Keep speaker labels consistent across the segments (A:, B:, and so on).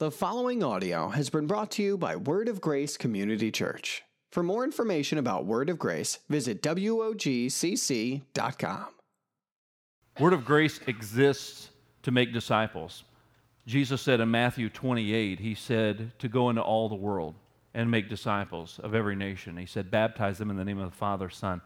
A: The following audio has been brought to you by Word of Grace Community Church. For more information about Word of Grace, visit WOGCC.com.
B: Word of grace exists to make disciples. Jesus said in Matthew 28, He said to go into all the world and make disciples of every nation. He said, baptize them in the name of the Father, Son,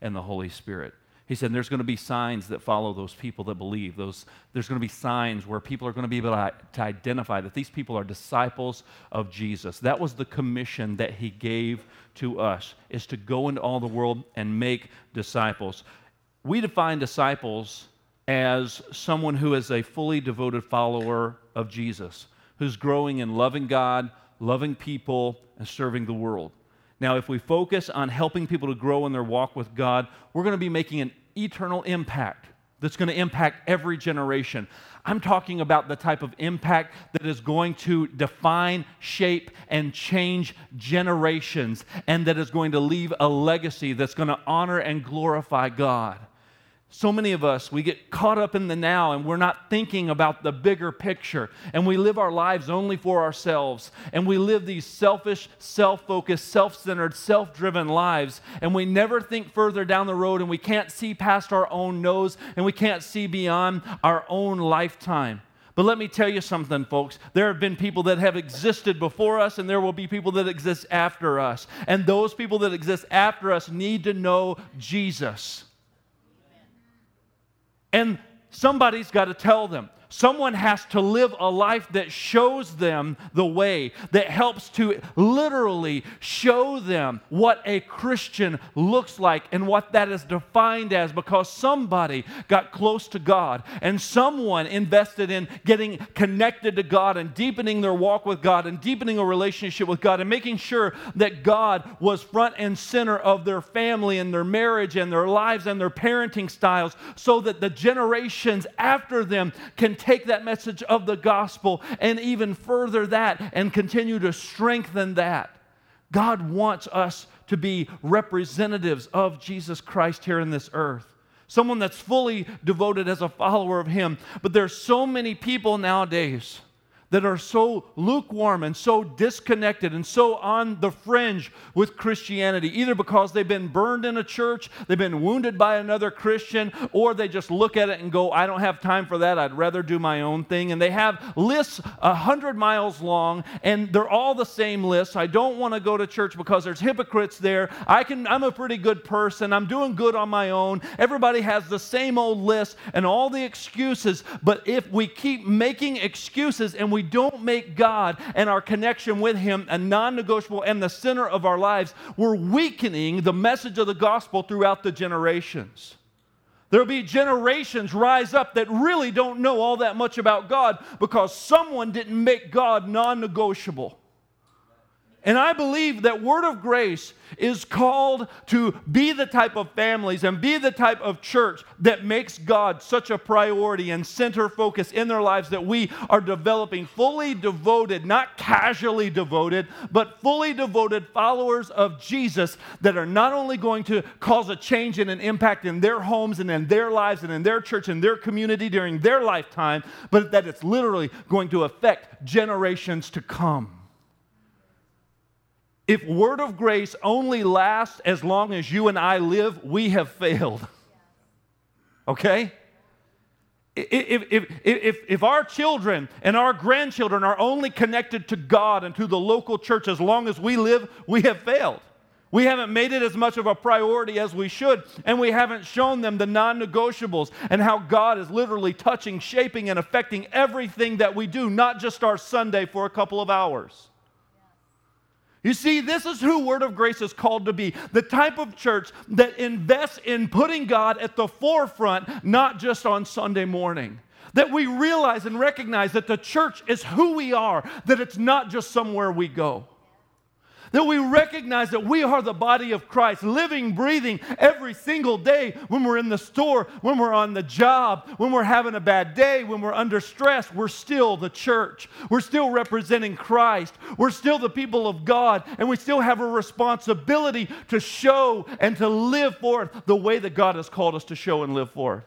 B: and the Holy Spirit. He said, there's going to be signs that follow those people that believe. Those, there's going to be signs where people are going to be able to, identify that these people are disciples of Jesus. That was the commission that he gave to us, is to go into all the world and make disciples. We define disciples as someone who is a fully devoted follower of Jesus, who's growing in loving God, loving people, and serving the world. Now, if we focus on helping people to grow in their walk with God, we're going to be making an eternal impact that's going to impact every generation. I'm talking about the type of impact that is going to define, shape, and change generations, and that is going to leave a legacy that's going to honor and glorify God. So many of us, we get caught up in the now and we're not thinking about the bigger picture. And we live our lives only for ourselves. And we live these selfish, self focused, self centered, self driven lives. And we never think further down the road and we can't see past our own nose and we can't see beyond our own lifetime. But let me tell you something, folks. There have been people that have existed before us, and there will be people that exist after us. And those people that exist after us need to know Jesus. And somebody's got to tell them. Someone has to live a life that shows them the way, that helps to literally show them what a Christian looks like and what that is defined as because somebody got close to God and someone invested in getting connected to God and deepening their walk with God and deepening a relationship with God and making sure that God was front and center of their family and their marriage and their lives and their parenting styles so that the generations after them can take that message of the gospel and even further that and continue to strengthen that. God wants us to be representatives of Jesus Christ here in this earth. Someone that's fully devoted as a follower of Him. But there's so many people nowadays that are so lukewarm and so disconnected and so on the fringe with Christianity, either because they've been burned in a church, they've been wounded by another Christian, or they just look at it and go, I don't have time for that. I'd rather do my own thing. And they have lists a hundred miles long, and they're all the same lists. I don't want to go to church because there's hypocrites there. I can, I'm a pretty good person. I'm doing good on my own. Everybody has the same old list and all the excuses. But if we keep making excuses and we we don't make God and our connection with Him a non negotiable and the center of our lives, we're weakening the message of the gospel throughout the generations. There'll be generations rise up that really don't know all that much about God because someone didn't make God non negotiable. And I believe that Word of Grace is called to be the type of families and be the type of church that makes God such a priority and center focus in their lives that we are developing fully devoted, not casually devoted, but fully devoted followers of Jesus that are not only going to cause a change and an impact in their homes and in their lives and in their church and their community during their lifetime, but that it's literally going to affect generations to come. If word of grace only lasts as long as you and I live, we have failed. Okay? If, if, if, if our children and our grandchildren are only connected to God and to the local church as long as we live, we have failed. We haven't made it as much of a priority as we should, and we haven't shown them the non negotiables and how God is literally touching, shaping, and affecting everything that we do, not just our Sunday for a couple of hours. You see, this is who Word of Grace is called to be the type of church that invests in putting God at the forefront, not just on Sunday morning. That we realize and recognize that the church is who we are, that it's not just somewhere we go. That we recognize that we are the body of Christ, living, breathing every single day when we're in the store, when we're on the job, when we're having a bad day, when we're under stress. We're still the church. We're still representing Christ. We're still the people of God, and we still have a responsibility to show and to live forth the way that God has called us to show and live forth.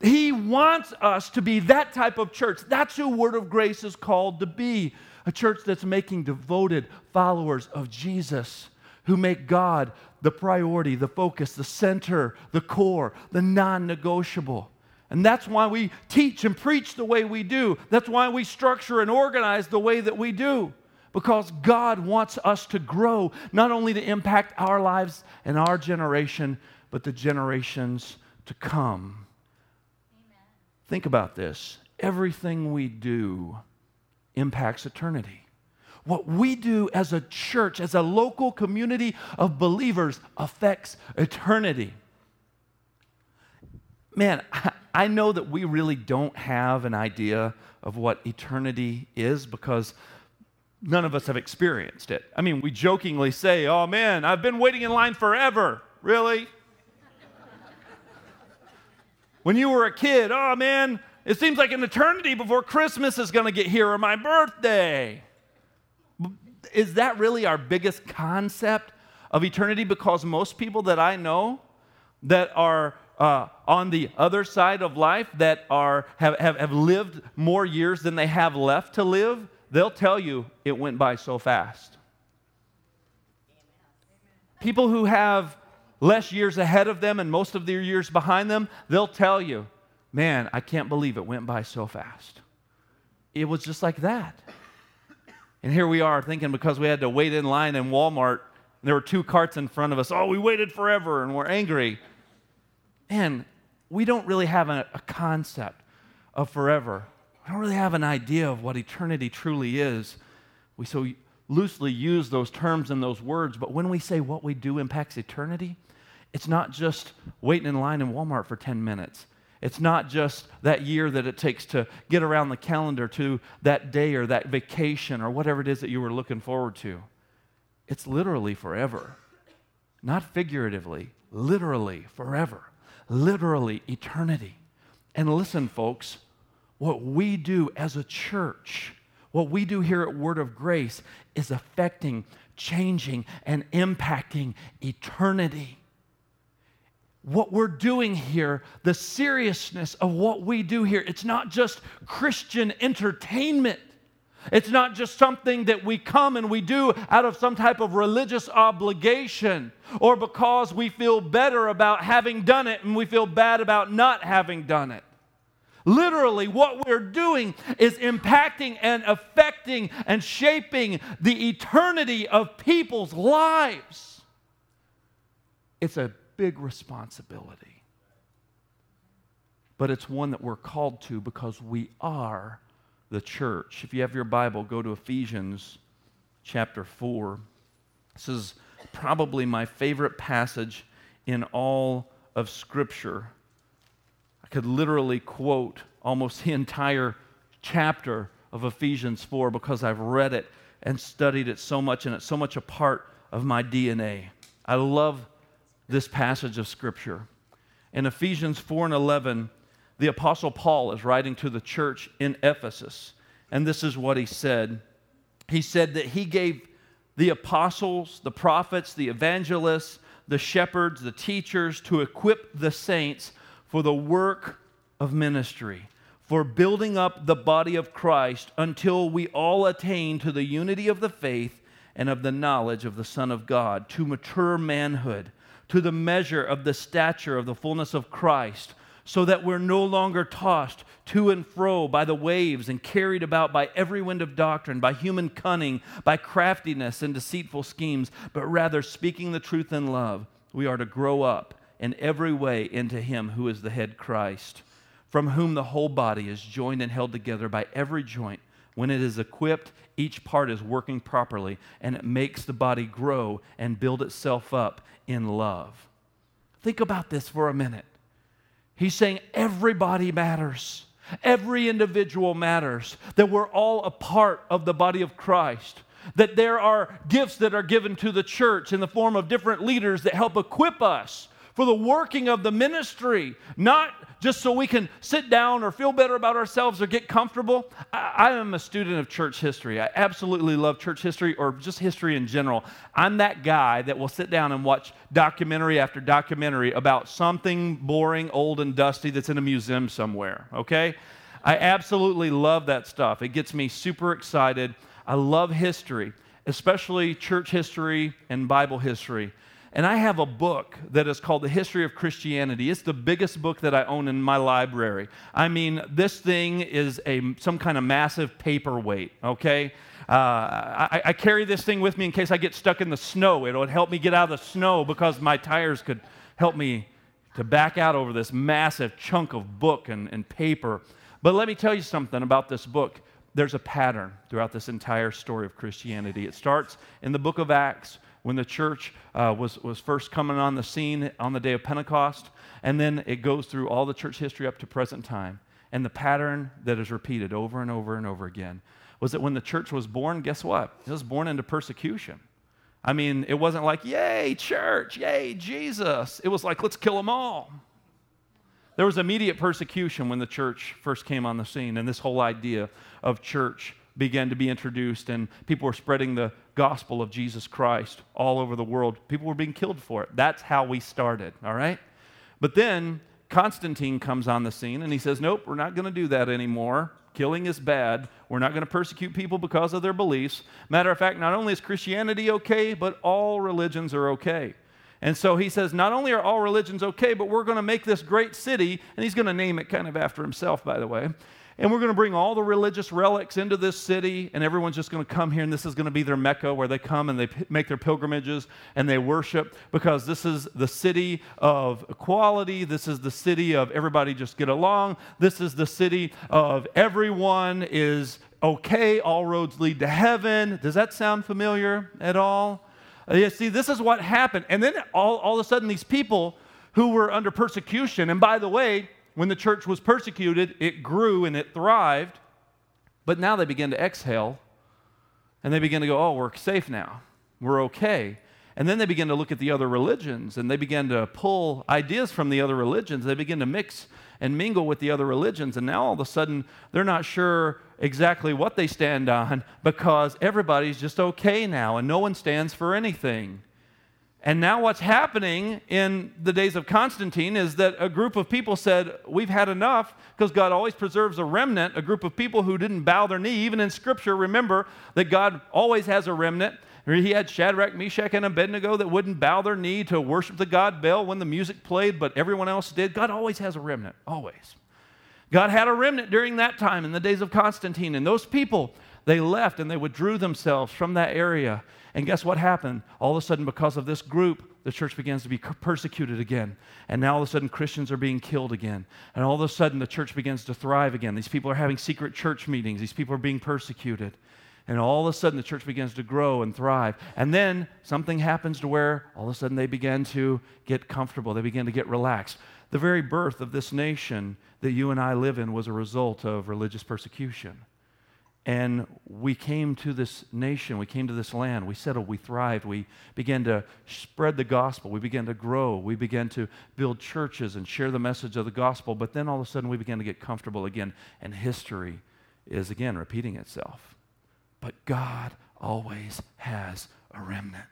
B: He wants us to be that type of church. That's who Word of Grace is called to be a church that's making devoted followers of Jesus who make God the priority, the focus, the center, the core, the non negotiable. And that's why we teach and preach the way we do. That's why we structure and organize the way that we do. Because God wants us to grow, not only to impact our lives and our generation, but the generations to come. Amen. Think about this everything we do impacts eternity. What we do as a church, as a local community of believers, affects eternity. Man, I know that we really don't have an idea of what eternity is because none of us have experienced it. I mean, we jokingly say, oh man, I've been waiting in line forever. Really? when you were a kid, oh man, it seems like an eternity before Christmas is going to get here or my birthday. Is that really our biggest concept of eternity? Because most people that I know that are uh, on the other side of life, that are, have, have, have lived more years than they have left to live, they'll tell you it went by so fast. People who have less years ahead of them and most of their years behind them, they'll tell you, man, I can't believe it went by so fast. It was just like that. And here we are thinking because we had to wait in line in Walmart, there were two carts in front of us. Oh, we waited forever and we're angry. Man, we don't really have a, a concept of forever. We don't really have an idea of what eternity truly is. We so loosely use those terms and those words, but when we say what we do impacts eternity, it's not just waiting in line in Walmart for 10 minutes. It's not just that year that it takes to get around the calendar to that day or that vacation or whatever it is that you were looking forward to. It's literally forever. Not figuratively, literally forever. Literally eternity. And listen, folks, what we do as a church, what we do here at Word of Grace is affecting, changing, and impacting eternity what we're doing here, the seriousness of what we do here. It's not just Christian entertainment. It's not just something that we come and we do out of some type of religious obligation or because we feel better about having done it and we feel bad about not having done it. Literally, what we're doing is impacting and affecting and shaping the eternity of people's lives. It's a big responsibility. But it's one that we're called to because we are the church. If you have your Bible, go to Ephesians chapter 4. This is probably my favorite passage in all of Scripture. I could literally quote almost the entire chapter of Ephesians 4 because I've read it and studied it so much, and it's so much a part of my DNA. I love this passage of Scripture. In Ephesians 4 and 11, the Apostle Paul is writing to the church in Ephesus, and this is what he said. He said that he gave the apostles, the prophets, the evangelists, the shepherds, the teachers to equip the saints for the work of ministry, for building up the body of Christ until we all attain to the unity of the faith and of the knowledge of the Son of God, to mature manhood to the measure of the stature of the fullness of Christ, so that we're no longer tossed to and fro by the waves and carried about by every wind of doctrine, by human cunning, by craftiness and deceitful schemes, but rather speaking the truth in love, we are to grow up in every way into Him who is the head Christ, from whom the whole body is joined and held together by every joint. When it is equipped, each part is working properly, and it makes the body grow and build itself up in love. Think about this for a minute. He's saying everybody matters. Every individual matters. That we're all a part of the body of Christ. That there are gifts that are given to the church in the form of different leaders that help equip us for the working of the ministry, not just so we can sit down or feel better about ourselves or get comfortable. I, I, am a student of church history. I absolutely love church history or just history in general. I'm that guy that will sit down and watch documentary after documentary about something boring, old, and dusty that's in a museum somewhere, okay? I absolutely love that stuff. It gets me super excited. I love history, especially church history and Bible history. And I have a book that is called The History of Christianity. It's the biggest book that I own in my library. I mean, this thing is a, some kind of massive paperweight, okay? Uh, I, I, carry this thing with me in case I get stuck in the snow. It would help me get out of the snow because my tires could help me to back out over this massive chunk of book and, and paper. But let me tell you something about this book. There's a pattern throughout this entire story of Christianity. It starts in the book of Acts when the church uh, was, was first coming on the scene on the day of Pentecost, and then it goes through all the church history up to present time. And the pattern that is repeated over and over and over again was that when the church was born, guess what? It was born into persecution. I mean, it wasn't like, yay, church, yay, Jesus. It was like, let's kill them all. There was immediate persecution when the church first came on the scene, and this whole idea of church began to be introduced, and people were spreading the gospel of Jesus Christ all over the world. People were being killed for it. That's how we started, all right? But then Constantine comes on the scene and he says, Nope, we're not going to do that anymore. Killing is bad. We're not going to persecute people because of their beliefs. Matter of fact, not only is Christianity okay, but all religions are okay. And so he says, not only are all religions okay, but we're going to make this great city, and he's going to name it kind of after himself, by the way. And we're going to bring all the religious relics into this city, and everyone's just going to come here, and this is going to be their Mecca where they come and they p- make their pilgrimages and they worship because this is the city of equality. This is the city of everybody just get along. This is the city of everyone is okay, all roads lead to heaven. Does that sound familiar at all? You see, this is what happened. And then all, all of a sudden, these people who were under persecution, and by the way, when the church was persecuted, it grew and it thrived. But now they begin to exhale and they begin to go, oh, we're safe now. We're okay. And then they begin to look at the other religions and they begin to pull ideas from the other religions. They begin to mix and mingle with the other religions. And now all of a sudden, they're not sure exactly what they stand on because everybody's just okay now and no one stands for anything. And now, what's happening in the days of Constantine is that a group of people said, We've had enough, because God always preserves a remnant, a group of people who didn't bow their knee. Even in Scripture, remember that God always has a remnant. He had Shadrach, Meshach, and Abednego that wouldn't bow their knee to worship the God Baal when the music played, but everyone else did. God always has a remnant, always. God had a remnant during that time in the days of Constantine, and those people, they left and they withdrew themselves from that area and guess what happened? All of a sudden, because of this group, the church begins to be persecuted again. And now all of a sudden, Christians are being killed again. And all of a sudden, the church begins to thrive again. These people are having secret church meetings, these people are being persecuted. And all of a sudden, the church begins to grow and thrive. And then something happens to where all of a sudden they begin to get comfortable, they begin to get relaxed. The very birth of this nation that you and I live in was a result of religious persecution. And we came to this nation, we came to this land, we settled, we thrived, we began to spread the gospel, we began to grow, we began to build churches and share the message of the gospel. But then all of a sudden we began to get comfortable again, and history is again repeating itself. But God always has a remnant.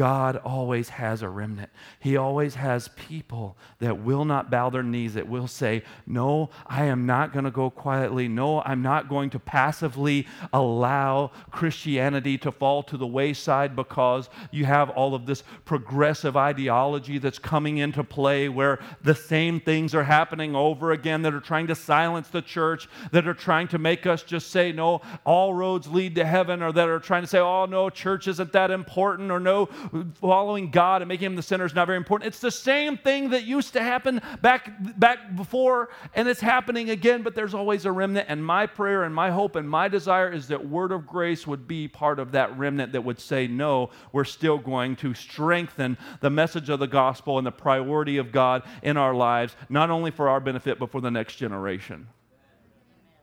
B: God always has a remnant. He always has people that will not bow their knees, that will say, No, I am not going to go quietly. No, I'm not going to passively allow Christianity to fall to the wayside because you have all of this progressive ideology that's coming into play where the same things are happening over again that are trying to silence the church, that are trying to make us just say, No, all roads lead to heaven, or that are trying to say, Oh, no, church isn't that important, or no, following God and making him the center is not very important. It's the same thing that used to happen back, back before, and it's happening again, but there's always a remnant. And my prayer and my hope and my desire is that Word of Grace would be part of that remnant that would say, no, we're still going to strengthen the message of the gospel and the priority of God in our lives, not only for our benefit, but for the next generation.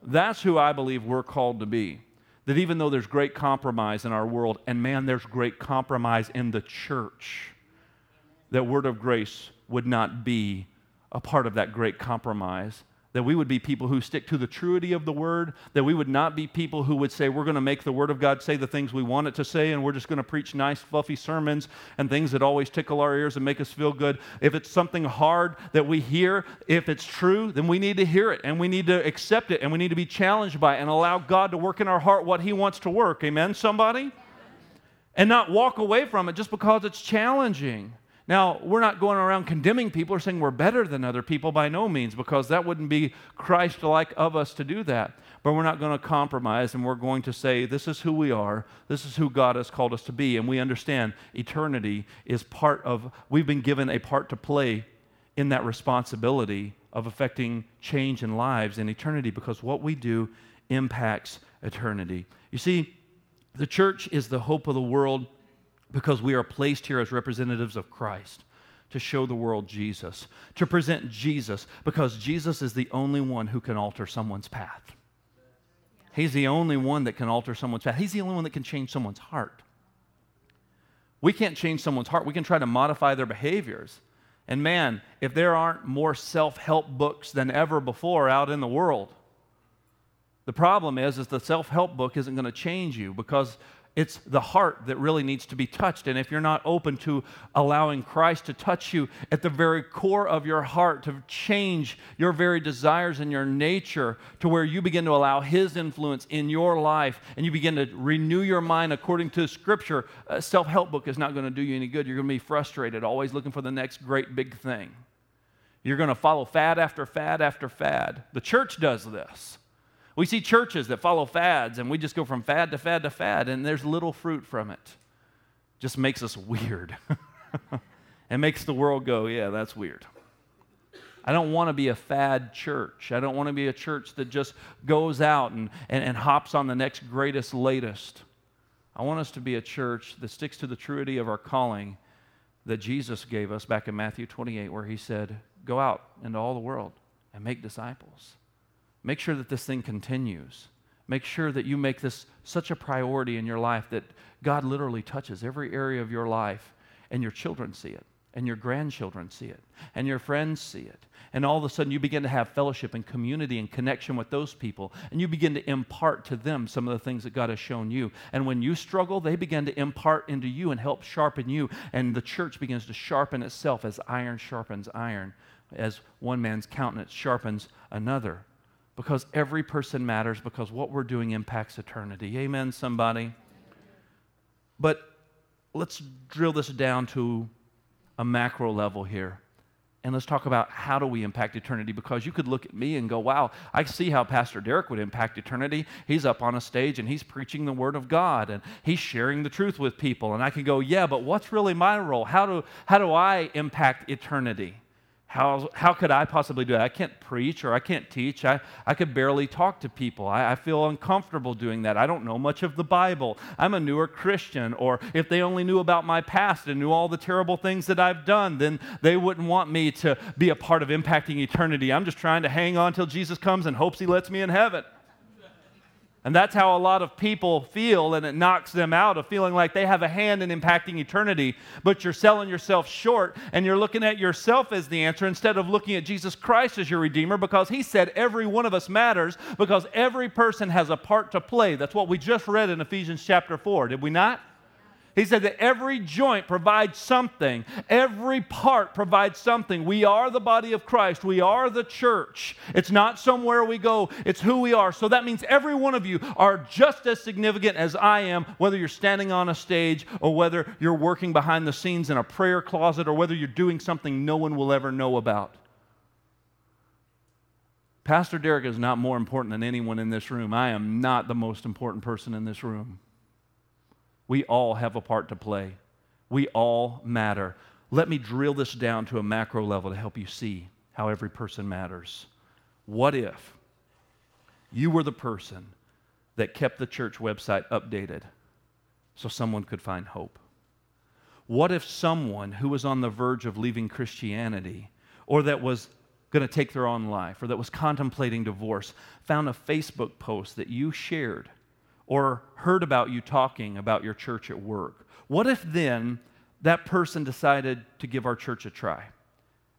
B: That's who I believe we're called to be that even though there's great compromise in our world, and man, there's great compromise in the church, that Word of Grace would not be a part of that great compromise that we would be people who stick to the truity of the word, that we would not be people who would say, we're going to make the word of God say the things we want it to say, and we're just going to preach nice, fluffy sermons and things that always tickle our ears and make us feel good. If it's something hard that we hear, if it's true, then we need to hear it and we need to accept it and we need to be challenged by it and allow God to work in our heart what He wants to work. Amen, somebody? And not walk away from it just because it's challenging. Now, we're not going around condemning people or saying we're better than other people by no means, because that wouldn't be Christ like of us to do that. But we're not going to compromise and we're going to say, this is who we are, this is who God has called us to be. And we understand eternity is part of, we've been given a part to play in that responsibility of affecting change in lives in eternity because what we do impacts eternity. You see, the church is the hope of the world because we are placed here as representatives of Christ to show the world Jesus, to present Jesus, because Jesus is the only one who can alter someone's path. He's the only one that can alter someone's path. He's the only one that can change someone's heart. We can't change someone's heart. We can try to modify their behaviors. And man, if there aren't more self help books than ever before out in the world, the problem is, is the self help book isn't going to change you because it's the heart that really needs to be touched. And if you're not open to allowing Christ to touch you at the very core of your heart, to change your very desires and your nature to where you begin to allow His influence in your life and you begin to renew your mind according to Scripture, a self help book is not going to do you any good. You're going to be frustrated, always looking for the next great big thing. You're going to follow fad after fad after fad. The church does this. We see churches that follow fads, and we just go from fad to fad to fad, and there's little fruit from it. Just makes us weird. and makes the world go, yeah, that's weird. I don't want to be a fad church. I don't want to be a church that just goes out and, and, and hops on the next greatest, latest. I want us to be a church that sticks to the truity of our calling that Jesus gave us back in Matthew 28, where he said, Go out into all the world and make disciples. Make sure that this thing continues. Make sure that you make this such a priority in your life that God literally touches every area of your life and your children see it and your grandchildren see it and your friends see it. And all of a sudden, you begin to have fellowship and community and connection with those people. And you begin to impart to them some of the things that God has shown you. And when you struggle, they begin to impart into you and help sharpen you. And the church begins to sharpen itself as iron sharpens iron, as one man's countenance sharpens another because every person matters because what we're doing impacts eternity. Amen, somebody? But let's drill this down to a macro level here. And let's talk about how do we impact eternity because you could look at me and go, wow, I see how Pastor Derek would impact eternity. He's up on a stage and he's preaching the Word of God and he's sharing the truth with people. And I can go, yeah, but what's really my role? How do, how do I impact eternity? How, how could I possibly do that? I can't preach or I can't teach. I, I could barely talk to people. I, I feel uncomfortable doing that. I don't know much of the Bible. I'm a newer Christian. Or if they only knew about my past and knew all the terrible things that I've done, then they wouldn't want me to be a part of impacting eternity. I'm just trying to hang on till Jesus comes and hopes he lets me in heaven. And that's how a lot of people feel, and it knocks them out of feeling like they have a hand in impacting eternity. But you're selling yourself short, and you're looking at yourself as the answer instead of looking at Jesus Christ as your Redeemer because He said every one of us matters because every person has a part to play. That's what we just read in Ephesians chapter 4, did we not? He said that every joint provides something, every part provides something. We are the body of Christ, we are the church. It's not somewhere we go, it's who we are. So that means every one of you are just as significant as I am, whether you're standing on a stage or whether you're working behind the scenes in a prayer closet or whether you're doing something no one will ever know about. Pastor Derek is not more important than anyone in this room. I am not the most important person in this room. We all have a part to play. We all matter. Let me drill this down to a macro level to help you see how every person matters. What if you were the person that kept the church website updated so someone could find hope? What if someone who was on the verge of leaving Christianity or that was going to take their own life or that was contemplating divorce found a Facebook post that you shared or heard about you talking about your church at work? What if then that person decided to give our church a try.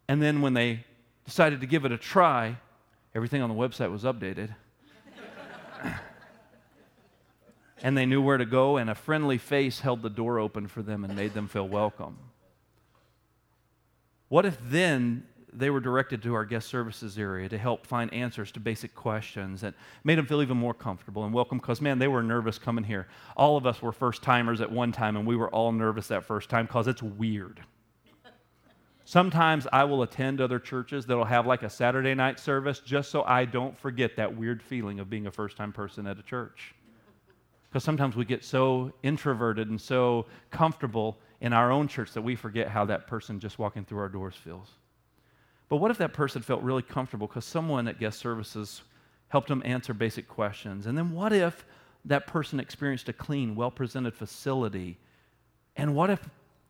B: And then when they decided to give it a try, everything on the website was updated. and they knew where to go, and a friendly face held the door open for them and made them feel welcome. What if then they were directed to our guest services area to help find answers to basic questions that made them feel even more comfortable and welcome? Because, man, they were nervous coming here. All of us were first timers at one time, and we were all nervous that first time because it's weird. Sometimes I will attend other churches that'll have like a Saturday night service just so I don't forget that weird feeling of being a first time person at a church. Because sometimes we get so introverted and so comfortable in our own church that we forget how that person just walking through our doors feels. But what if that person felt really comfortable because someone at guest services helped them answer basic questions? And then what if that person experienced a clean, well presented facility? And what if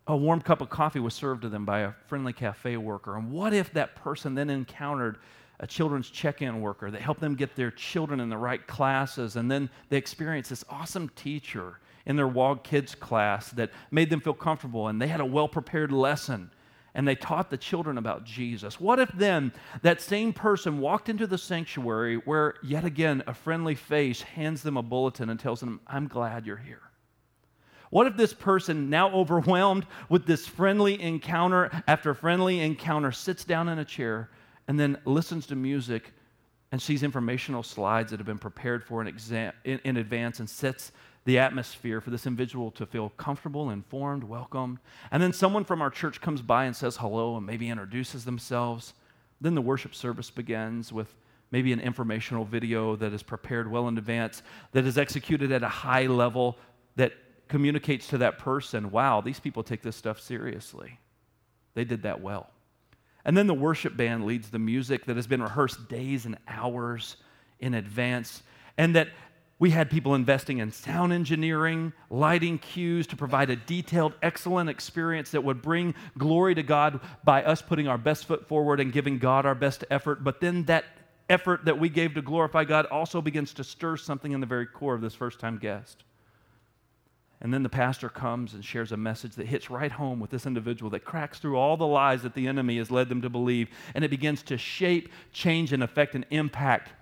B: a warm cup of coffee was served to them by a friendly cafe worker? And what if that person then encountered a children's check in worker that helped them get their children in the right classes. And then they experienced this awesome teacher in their WOG Kids class that made them feel comfortable. And they had a well prepared lesson and they taught the children about Jesus. What if then that same person walked into the sanctuary where, yet again, a friendly face hands them a bulletin and tells them, I'm glad you're here? What if this person, now overwhelmed with this friendly encounter after friendly encounter, sits down in a chair and then listens to music and sees informational slides that have been prepared for in, exam- in, in advance and sets the atmosphere for this individual to feel comfortable, informed, welcomed. And then someone from our church comes by and says hello and maybe introduces themselves. Then the worship service begins with maybe an informational video that is prepared well in advance, that is executed at a high level, that communicates to that person wow, these people take this stuff seriously. They did that well. And then the worship band leads the music that has been rehearsed days and hours in advance. And that we had people investing in sound engineering, lighting cues to provide a detailed, excellent experience that would bring glory to God by us putting our best foot forward and giving God our best effort. But then that effort that we gave to glorify God also begins to stir something in the very core of this first time guest. And then the pastor comes and shares a message that hits right home with this individual that cracks through all the lies that the enemy has led them to believe. And it begins to shape, change, and affect and impact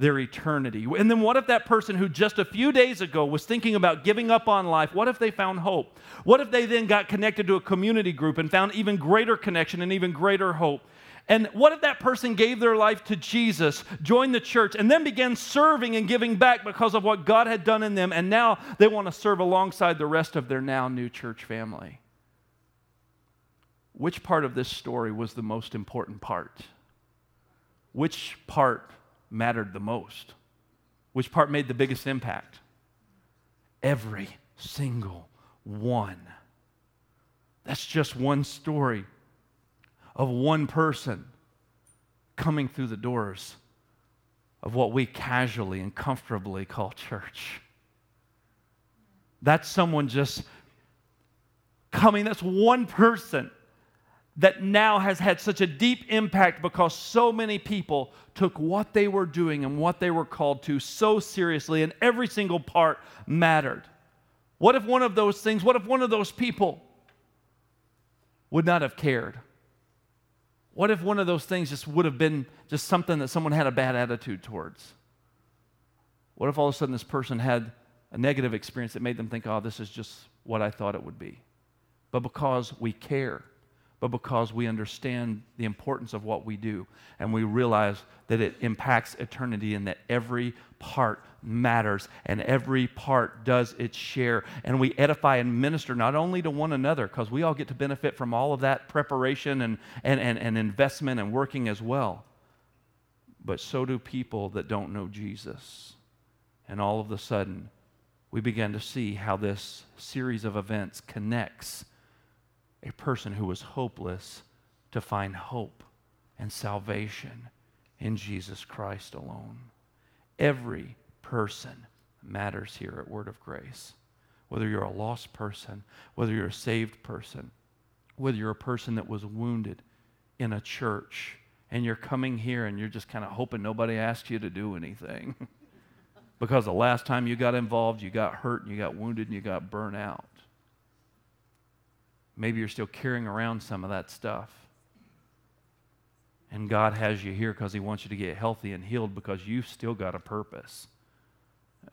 B: their eternity. And then what if that person who just a few days ago was thinking about giving up on life, what if they found hope? What if they then got connected to a community group and found even greater connection and even greater hope? And what if that person gave their life to Jesus, joined the church, and then began serving and giving back because of what God had done in them, and now they want to serve alongside the rest of their now new church family? Which part of this story was the most important part? Which part mattered the most? Which part made the biggest impact? Every single one. That's just one story of one person coming through the doors of what we casually and comfortably call church. That's someone just coming, that's one person that now has had such a deep impact because so many people took what they were doing and what they were called to so seriously, and every single part mattered. What if one of those things, what if one of those people would not have cared? What if one of those things just would have been just something that someone had a bad attitude towards? What if all of a sudden this person had a negative experience that made them think, oh, this is just what I thought it would be? But because we care, but because we understand the importance of what we do and we realize that it impacts eternity and that every part matters and every part does its share. And we edify and minister not only to one another, because we all get to benefit from all of that preparation and, and, and, and investment and working as well, but so do people that don't know Jesus. And all of a sudden, we begin to see how this series of events connects a person who was hopeless to find hope and salvation in Jesus Christ alone. Every person matters here at Word of Grace. Whether you're a lost person, whether you're a saved person, whether you're a person that was wounded in a church and you're coming here and you're just kind of hoping nobody asks you to do anything. because the last time you got involved, you got hurt and you got wounded and you got burnt out maybe you're still carrying around some of that stuff. And God has you here because He wants you to get healthy and healed because you've still got a purpose.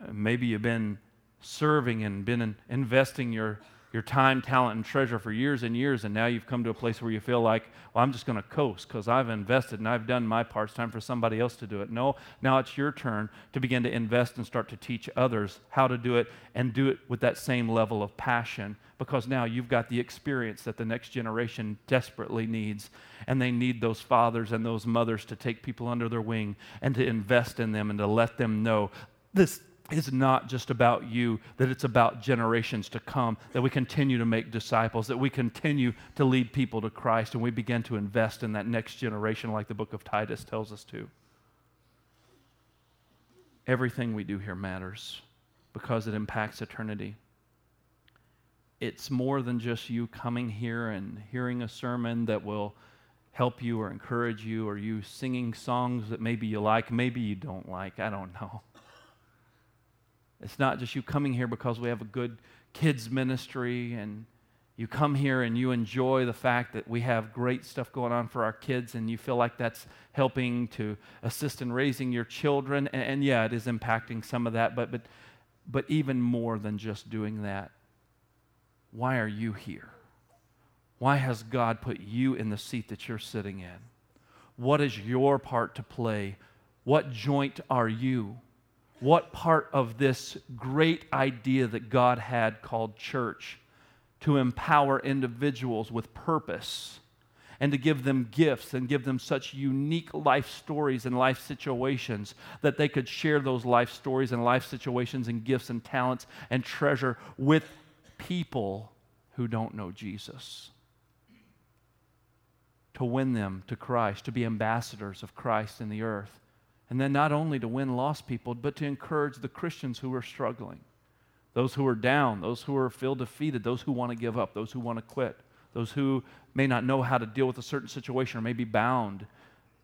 B: Uh, maybe you've been serving and been investing your your time, talent, and treasure for years and years, and now you've come to a place where you feel like, well, I'm just going to coast because I've invested and I've done my part. It's time for somebody else to do it. No, now it's your turn to begin to invest and start to teach others how to do it and do it with that same level of passion because now you've got the experience that the next generation desperately needs. And they need those fathers and those mothers to take people under their wing and to invest in them and to let them know this is not just about you, that it's about generations to come, that we continue to make disciples, that we continue to lead people to Christ, and we begin to invest in that next generation like the book of Titus tells us to. Everything we do here matters because it impacts eternity. It's more than just you coming here and hearing a sermon that will help you or encourage you, or you singing songs that maybe you like, maybe you don't like. I don't know. It's not just you coming here because we have a good kids ministry and you come here and you enjoy the fact that we have great stuff going on for our kids and you feel like that's helping to assist in raising your children. And, and, yeah it is impacting some of that but but but even more than just doing that why are you here? Why has god put you in the seat that you're sitting in? What is your part to play? What joint are you what part of this great idea that God had called church to empower individuals with purpose and to give them gifts and give them such unique life stories and life situations that they could share those life stories and life situations and gifts and talents and treasure with people who don't know Jesus. To win them to Christ, to be ambassadors of Christ in the earth. And then not only to win lost people, but to encourage the Christians who are struggling, those who are down, those who are feel defeated, those who want to give up, those who want to quit, those who may not know how to deal with a certain situation or may be bound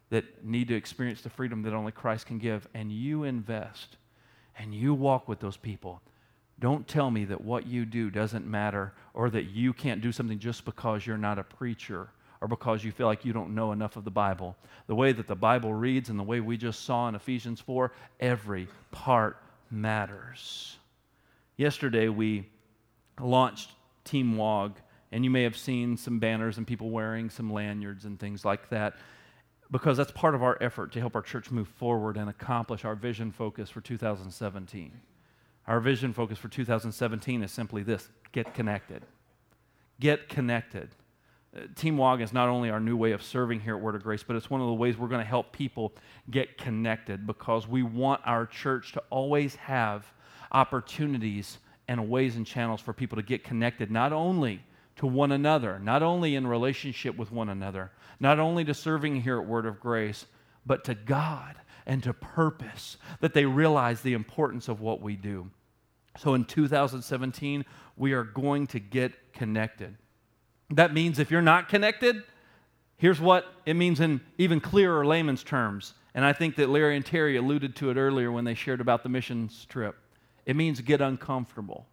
B: that need to experience the freedom that only Christ can give. And you invest and you walk with those people. Don't tell me that what you do doesn't matter or that you can't do something just because you're not a preacher or because you feel like you don't know enough of the Bible. The way that the Bible reads and the way we just saw in Ephesians 4, every part matters. Yesterday we launched Team WOG, and you may have seen some banners and people wearing some lanyards and things like that because that's part of our effort to help our church move forward and accomplish our vision focus for 2017. Our vision focus for 2017 is simply this get connected. Get connected. Team WOG is not only our new way of serving here at Word of Grace, but it's one of the ways we're going to help people get connected because we want our church to always have opportunities and ways and channels for people to get connected, not only to one another, not only in relationship with one another, not only to serving here at Word of Grace, but to God and to purpose, that they realize the importance of what we do. So in 2017, we are going to get connected. That means if you're not connected, here's what it means in even clearer layman's terms. And I think that Larry and Terry alluded to it earlier when they shared about the missions trip. It means get uncomfortable.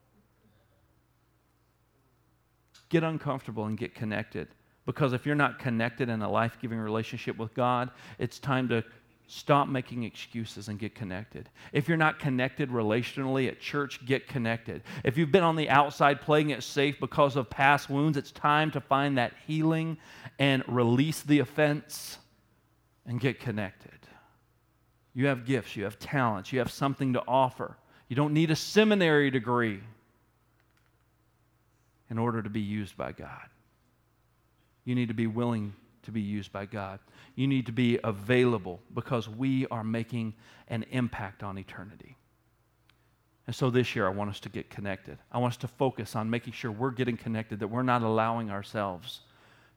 B: Get uncomfortable and get connected. Because if you're not connected in a life giving relationship with God, it's time to Stop making excuses and get connected. If you're not connected relationally at church, get connected. If you've been on the outside playing it safe because of past wounds, it's time to find that healing and release the offense and get connected. You have gifts, you have talents, you have something to offer. You don't need a seminary degree in order to be used by God. You need to be willing to be used by God. You need to be available because we are making an impact on eternity. And so this year, I want us to get connected. I want us to focus on making sure we're getting connected, that we're not allowing ourselves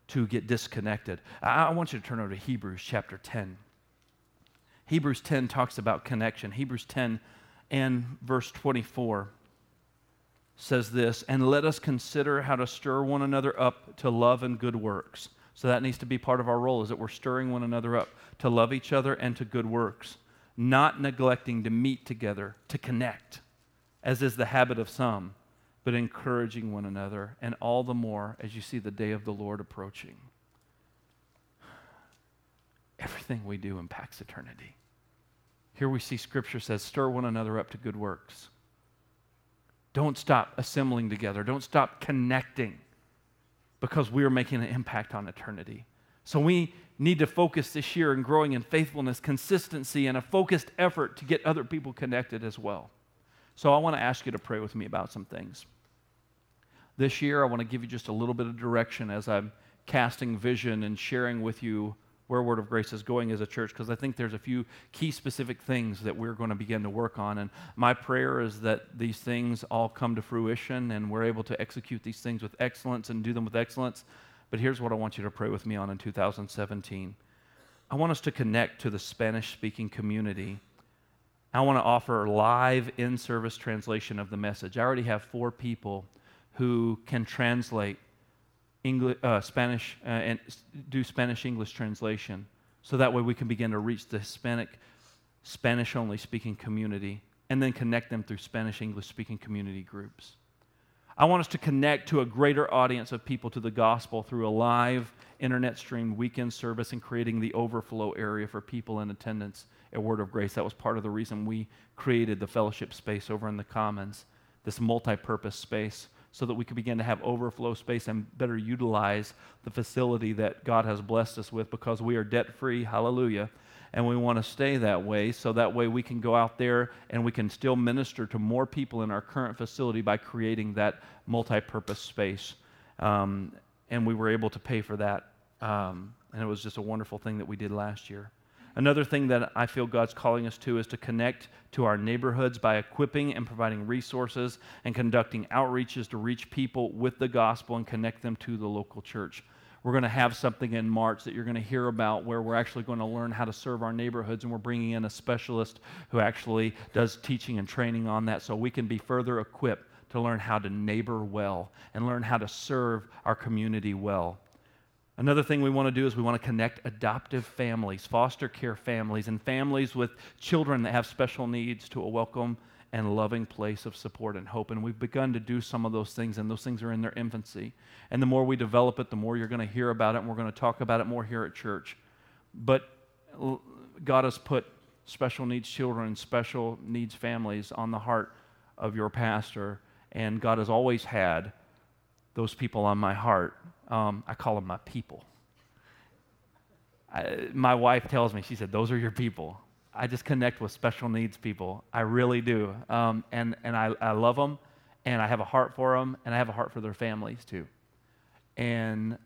B: to get disconnected. I, want you to turn over to Hebrews chapter 10. Hebrews 10 talks about connection. Hebrews 10 and verse 24 says this And let us consider how to stir one another up to love and good works so that needs to be part of our role is that we're stirring one another up to love each other and to good works, not neglecting to meet together, to connect, as is the habit of some, but encouraging one another, and all the more as you see the day of the Lord approaching. Everything we do impacts eternity. Here we see Scripture says, stir one another up to good works. Don't stop assembling together. Don't stop connecting because we are making an impact on eternity. So we need to focus this year in growing in faithfulness, consistency, and a focused effort to get other people connected as well. So I want to ask you to pray with me about some things. This year, I want to give you just a little bit of direction as I'm casting vision and sharing with you where Word of Grace is going as a church because I think there's a few key specific things that we're going to begin to work on. And my prayer is that these things all come to fruition and we're able to execute these things with excellence and do them with excellence. But here's what I want you to pray with me on in 2017. I want us to connect to the Spanish speaking community. I want to offer live in service translation of the message. I already have four people who can translate English, uh, Spanish uh, and do Spanish English translation. So that way we can begin to reach the Hispanic, Spanish only speaking community and then connect them through Spanish English speaking community groups. I want us to connect to a greater audience of people to the gospel through a live internet stream weekend service and creating the overflow area for people in attendance at Word of Grace. That was part of the reason we created the fellowship space over in the Commons, this multi purpose space so that we can begin to have overflow space and better utilize the facility that God has blessed us with because we are debt free. Hallelujah. And we want to stay that way so that way we can go out there and we can still minister to more people in our current facility by creating that multi purpose space. Um, and we were able to pay for that. Um, and it was just a wonderful thing that we did last year. Another thing that I feel God's calling us to is to connect to our neighborhoods by equipping and providing resources and conducting outreaches to reach people with the gospel and connect them to the local church. We're going to have something in March that you're going to hear about where we're actually going to learn how to serve our neighborhoods, and we're bringing in a specialist who actually does teaching and training on that so we can be further equipped to learn how to neighbor well and learn how to serve our community well. Another thing we want to do is we want to connect adoptive families, foster care families, and families with children that have special needs to a welcome and loving place of support and hope. And we've begun to do some of those things, and those things are in their infancy. And the more we develop it, the more you're going to hear about it, and we're going to talk about it more here at church. But God has put special needs children, special needs families on the heart of your pastor, and God has always had those people on my heart. Um, I call them my people. I, my wife tells me, she said, Those are your people. I just connect with special needs people. I really do. Um, and and I, I love them, and I have a heart for them, and I have a heart for their families too. And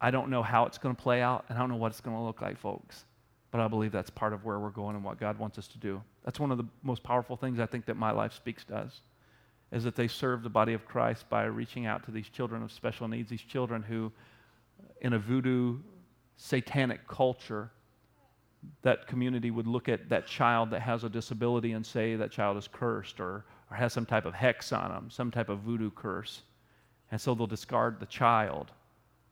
B: I don't know how it's going to play out, and I don't know what it's going to look like, folks. But I believe that's part of where we're going and what God wants us to do. That's one of the most powerful things I think that my life speaks to us is that they serve the body of Christ by reaching out to these children of special needs, these children who, in a voodoo satanic culture, that community would look at that child that has a disability and say that child is cursed or, or has some type of hex on them, some type of voodoo curse. And so they'll discard the child.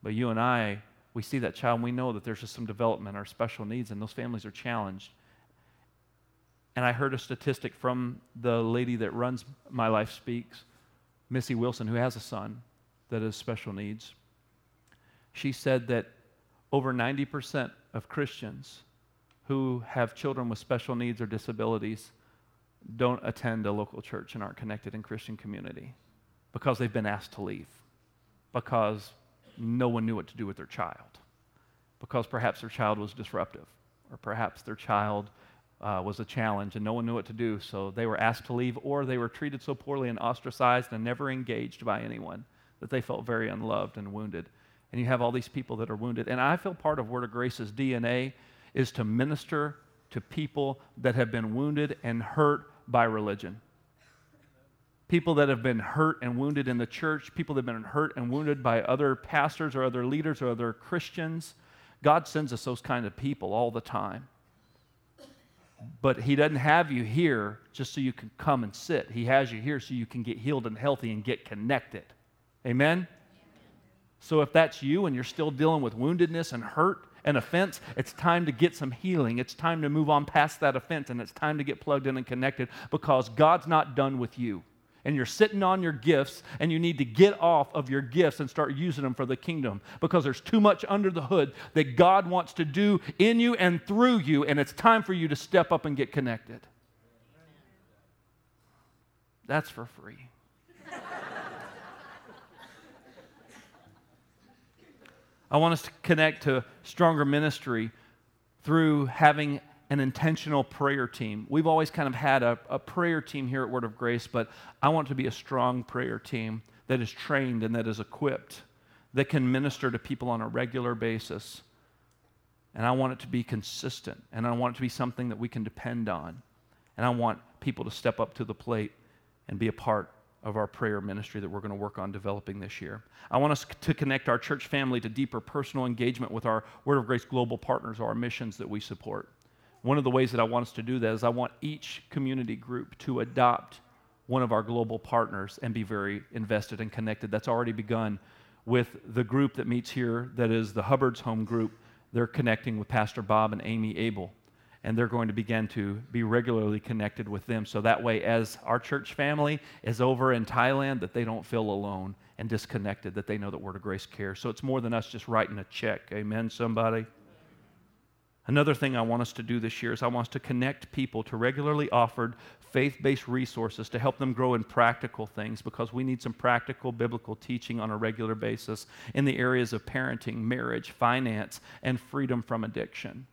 B: But you and I, we see that child and we know that there's just some development or special needs, and those families are challenged. And I heard a statistic from the lady that runs My Life Speaks, Missy Wilson, who has a son that has special needs. She said that over 90% of Christians who have children with special needs or disabilities don't attend a local church and aren't connected in Christian community because they've been asked to leave, because no one knew what to do with their child, because perhaps their child was disruptive, or perhaps their child uh, was a challenge and no one knew what to do. So they were asked to leave, or they were treated so poorly and ostracized and never engaged by anyone that they felt very unloved and wounded. And you have all these people that are wounded. And I feel part of Word of Grace's DNA is to minister to people that have been wounded and hurt by religion. People that have been hurt and wounded in the church, people that have been hurt and wounded by other pastors or other leaders or other Christians. God sends us those kind of people all the time. But He doesn't have you here just so you can come and sit. He has you here so you can get healed and healthy and get connected. Amen? So if that's you and you're still dealing with woundedness and hurt and offense, it's time to get some healing. It's time to move on past that offense and it's time to get plugged in and connected because God's not done with you. And you're sitting on your gifts and you need to get off of your gifts and start using them for the kingdom because there's too much under the hood that God wants to do in you and through you, and it's time for you to step up and get connected. That's for free. I want us to connect to stronger ministry through having an intentional prayer team. We've always kind of had a, a, prayer team here at Word of Grace, but I want to be a strong prayer team that is trained and that is equipped, that can minister to people on a regular basis. And I want it to be consistent, and I want it to be something that we can depend on. And I want people to step up to the plate and be a part of our prayer ministry that we're going to work on developing this year. I want us to connect our church family to deeper personal engagement with our Word of Grace global partners, our missions that we support. One of the ways that I want us to do that is I want each community group to adopt one of our global partners and be very invested and connected. That's already begun with the group that meets here, that is the Hubbard's Home Group. They're connecting with Pastor Bob and Amy Abel and they're going to begin to be regularly connected with them so that way as our church family is over in thailand that they don't feel alone and disconnected that they know that word of grace cares so it's more than us just writing a check amen somebody another thing i want us to do this year is i want us to connect people to regularly offered faith-based resources to help them grow in practical things because we need some practical biblical teaching on a regular basis in the areas of parenting marriage finance and freedom from addiction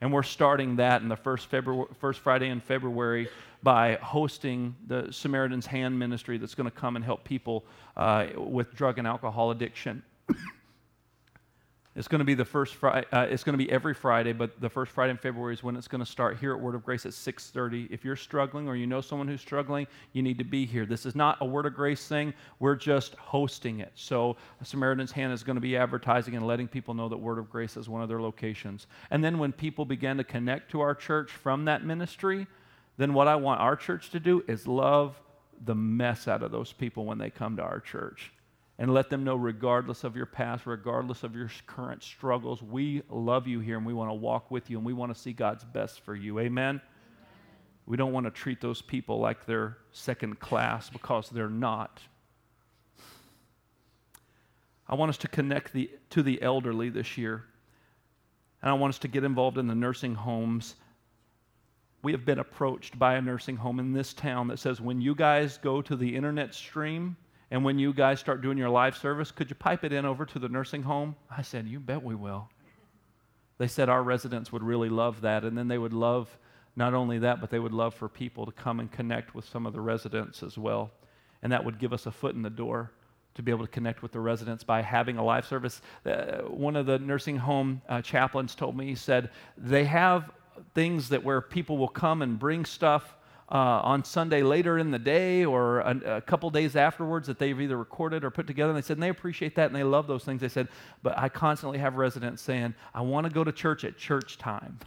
B: and we're starting that in the first, February, first Friday in February by hosting the Samaritan's Hand Ministry that's going to come and help people uh, with drug and alcohol addiction. It's going to be the first Friday. Uh, it's going to be every Friday, but the first Friday in February is when it's going to start here at Word of Grace at 6:30. If you're struggling or you know someone who's struggling, you need to be here. This is not a Word of Grace thing. We're just hosting it. So Samaritan's Hand is going to be advertising and letting people know that Word of Grace is one of their locations. And then when people begin to connect to our church from that ministry, then what I want our church to do is love the mess out of those people when they come to our church and let them know, regardless of your past, regardless of your current struggles, we love you here and we want to walk with you and we want to see God's best for you. Amen? We don't want to treat those people like they're second class because they're not. I want us to connect the, to the elderly this year. And I want us to get involved in the nursing homes. We have been approached by a nursing home in this town that says when you guys go to the internet stream, and when you guys start doing your live service, could you pipe it in over to the nursing home? I said, You bet we will. They said our residents would really love that. And then they would love not only that, but they would love for people to come and connect with some of the residents as well. And that would give us a foot in the door to be able to connect with the residents by having a live service. Uh, one of the nursing home uh, chaplains told me, he said, they have things that where people will come and bring stuff uh, on Sunday later in the day or a, a, couple days afterwards that they've either recorded or put together. And they said, and they appreciate that and they love those things. They said, but I constantly have residents saying, I want to go to church at church time.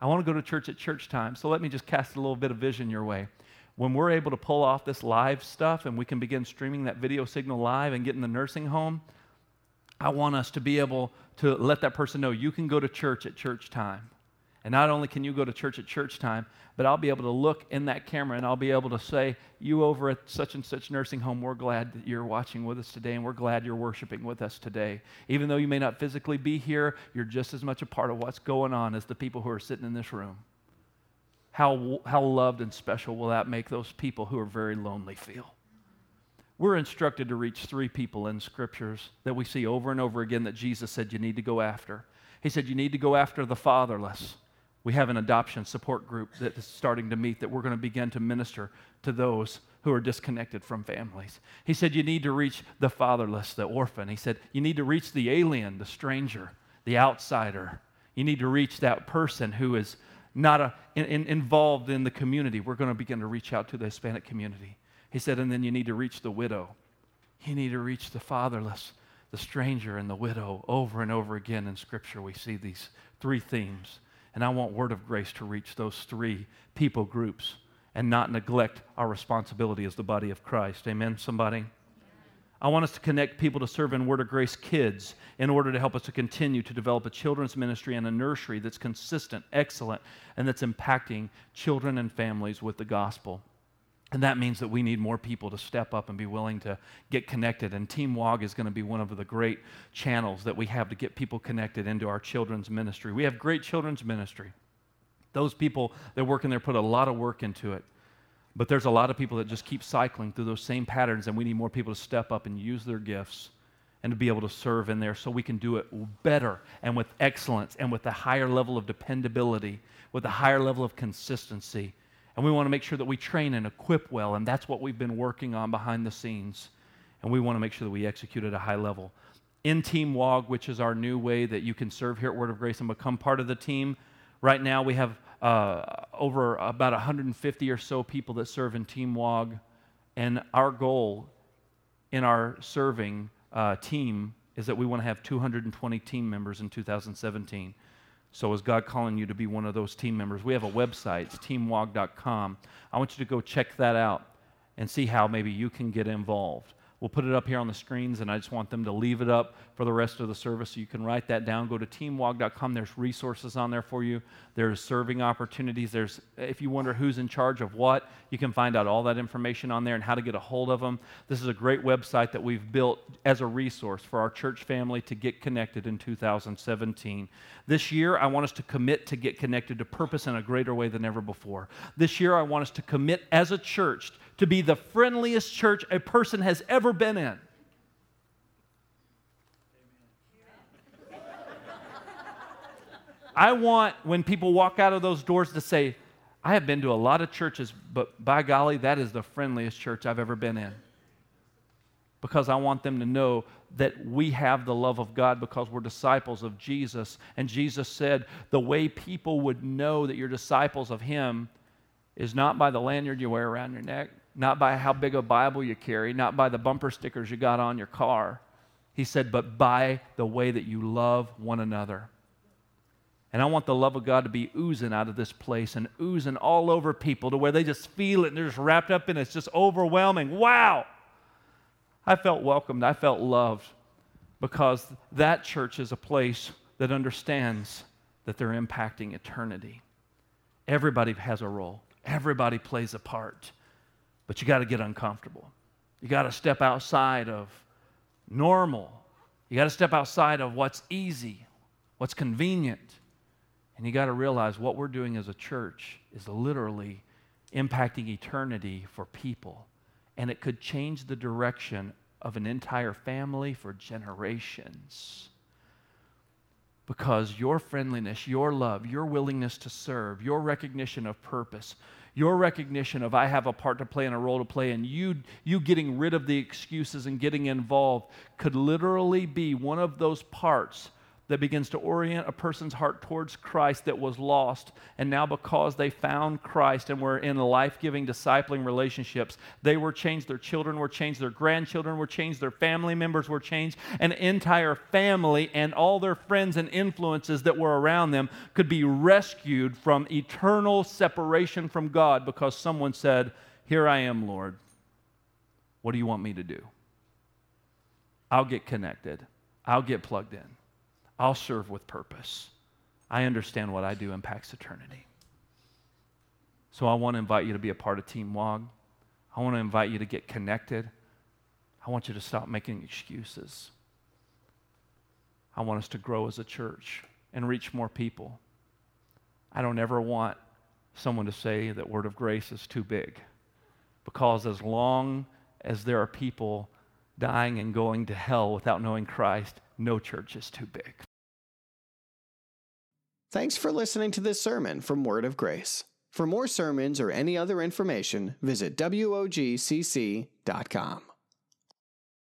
B: I want to go to church at church time. So let me just cast a little bit of vision your way. When we're able to pull off this live stuff and we can begin streaming that video signal live and get in the nursing home, I want us to be able to let that person know you can go to church at church time. And not only can you go to church at church time, but I'll be able to look in that camera and I'll be able to say, You over at such and such nursing home, we're glad that you're watching with us today and we're glad you're worshiping with us today. Even though you may not physically be here, you're just as much a part of what's going on as the people who are sitting in this room. How, how loved and special will that make those people who are very lonely feel? We're instructed to reach three people in scriptures that we see over and over again that Jesus said you need to go after. He said you need to go after the fatherless we have an adoption support group that is starting to meet that we're going to begin to minister to those who are disconnected from families. He said, You need to reach the fatherless, the orphan. He said, You need to reach the alien, the stranger, the outsider. You need to reach that person who is not a, in, in, involved in the community. We're going to begin to reach out to the Hispanic community. He said, And then you need to reach the widow. You need to reach the fatherless, the stranger, and the widow. Over and over again in Scripture, we see these three themes and I want Word of Grace to reach those three people groups and not neglect our responsibility as the body of Christ. Amen, somebody? I want us to connect people to serve in Word of Grace kids in order to help us to continue to develop a children's ministry and a nursery that's consistent, excellent, and that's impacting children and families with the gospel. And that means that we need more people to step up and be willing to get connected. And Team WOG is going to be one of the great channels that we have to get people connected into our children's ministry. We have great children's ministry. Those people that work in there put a lot of work into it. But there's a lot of people that just keep cycling through those same patterns, and we need more people to step up and use their gifts and to be able to serve in there so we can do it better and with excellence and with a higher level of dependability, with a higher level of consistency. And we want to make sure that we train and equip well, and that's what we've been working on behind the scenes. And we want to make sure that we execute at a high level. In Team WOG, which is our new way that you can serve here at Word of Grace and become part of the team, right now we have uh, over about 150 or so people that serve in Team WOG. And our goal in our serving uh, team is that we want to have 220 team members in 2017. So, is God calling you to be one of those team members? We have a website, it's teamwog.com. I want you to go check that out and see how maybe you can get involved. We'll put it up here on the screens, and I just want them to leave it up for the rest of the service so you can write that down. Go to teamwog.com. There's resources on there for you. There's serving opportunities. There's, if you wonder who's in charge of what, you can find out all that information on there and how to get a hold of them. This is a great website that we've built as a resource for our church family to get connected in 2017. This year, I want us to commit to get connected to purpose in a greater way than ever before. This year, I want us to commit as a church to be the friendliest church a person has ever been in. I want when people walk out of those doors to say, I have been to a lot of churches, but by golly, that is the friendliest church I've ever been in. Because I want them to know that we have the love of God because we're disciples of Jesus. And Jesus said, the way people would know that you're disciples of Him is not by the lanyard you wear around your neck, not by how big a Bible you carry, not by the bumper stickers you got on your car. He said, but by the way that you love one another. And I want the love of God to be oozing out of this place and oozing all over people to where they just feel it and they're just wrapped up in it. It's just overwhelming. Wow! I felt welcomed. I felt loved because that church is a place that understands that they're impacting eternity. Everybody has a role, everybody plays a part. But you got to get uncomfortable. You got to step outside of normal. You got to step outside of what's easy, what's convenient. And you got to realize what we're doing as a church is literally impacting eternity for people. And it could change the direction of an entire family for generations. Because your friendliness, your love, your willingness to serve, your recognition of purpose, your recognition of I have a part to play and a role to play, and you, you getting rid of the excuses and getting involved could literally be one of those parts that begins to orient a person's heart towards Christ that was lost. And now, because they found Christ and were in life giving, discipling relationships, they were changed. Their children were changed. Their grandchildren were changed. Their family members were changed. An entire family and all their friends and influences that were around them could be rescued from eternal separation from God because someone said, Here I am, Lord. What do you want me to do? I'll get connected, I'll get plugged in. I'll serve with purpose. I understand what I do impacts eternity. So I want to invite you to be a part of Team WOG. I want to invite you to get connected. I want you to stop making excuses. I want us to grow as a church and reach more people. I don't ever want someone to say that Word of Grace is too big. Because as long as there are people dying and going to hell without knowing Christ, no church is too big.
A: Thanks for listening to this sermon from Word of Grace. For more sermons or any other information, visit WOGCC.com.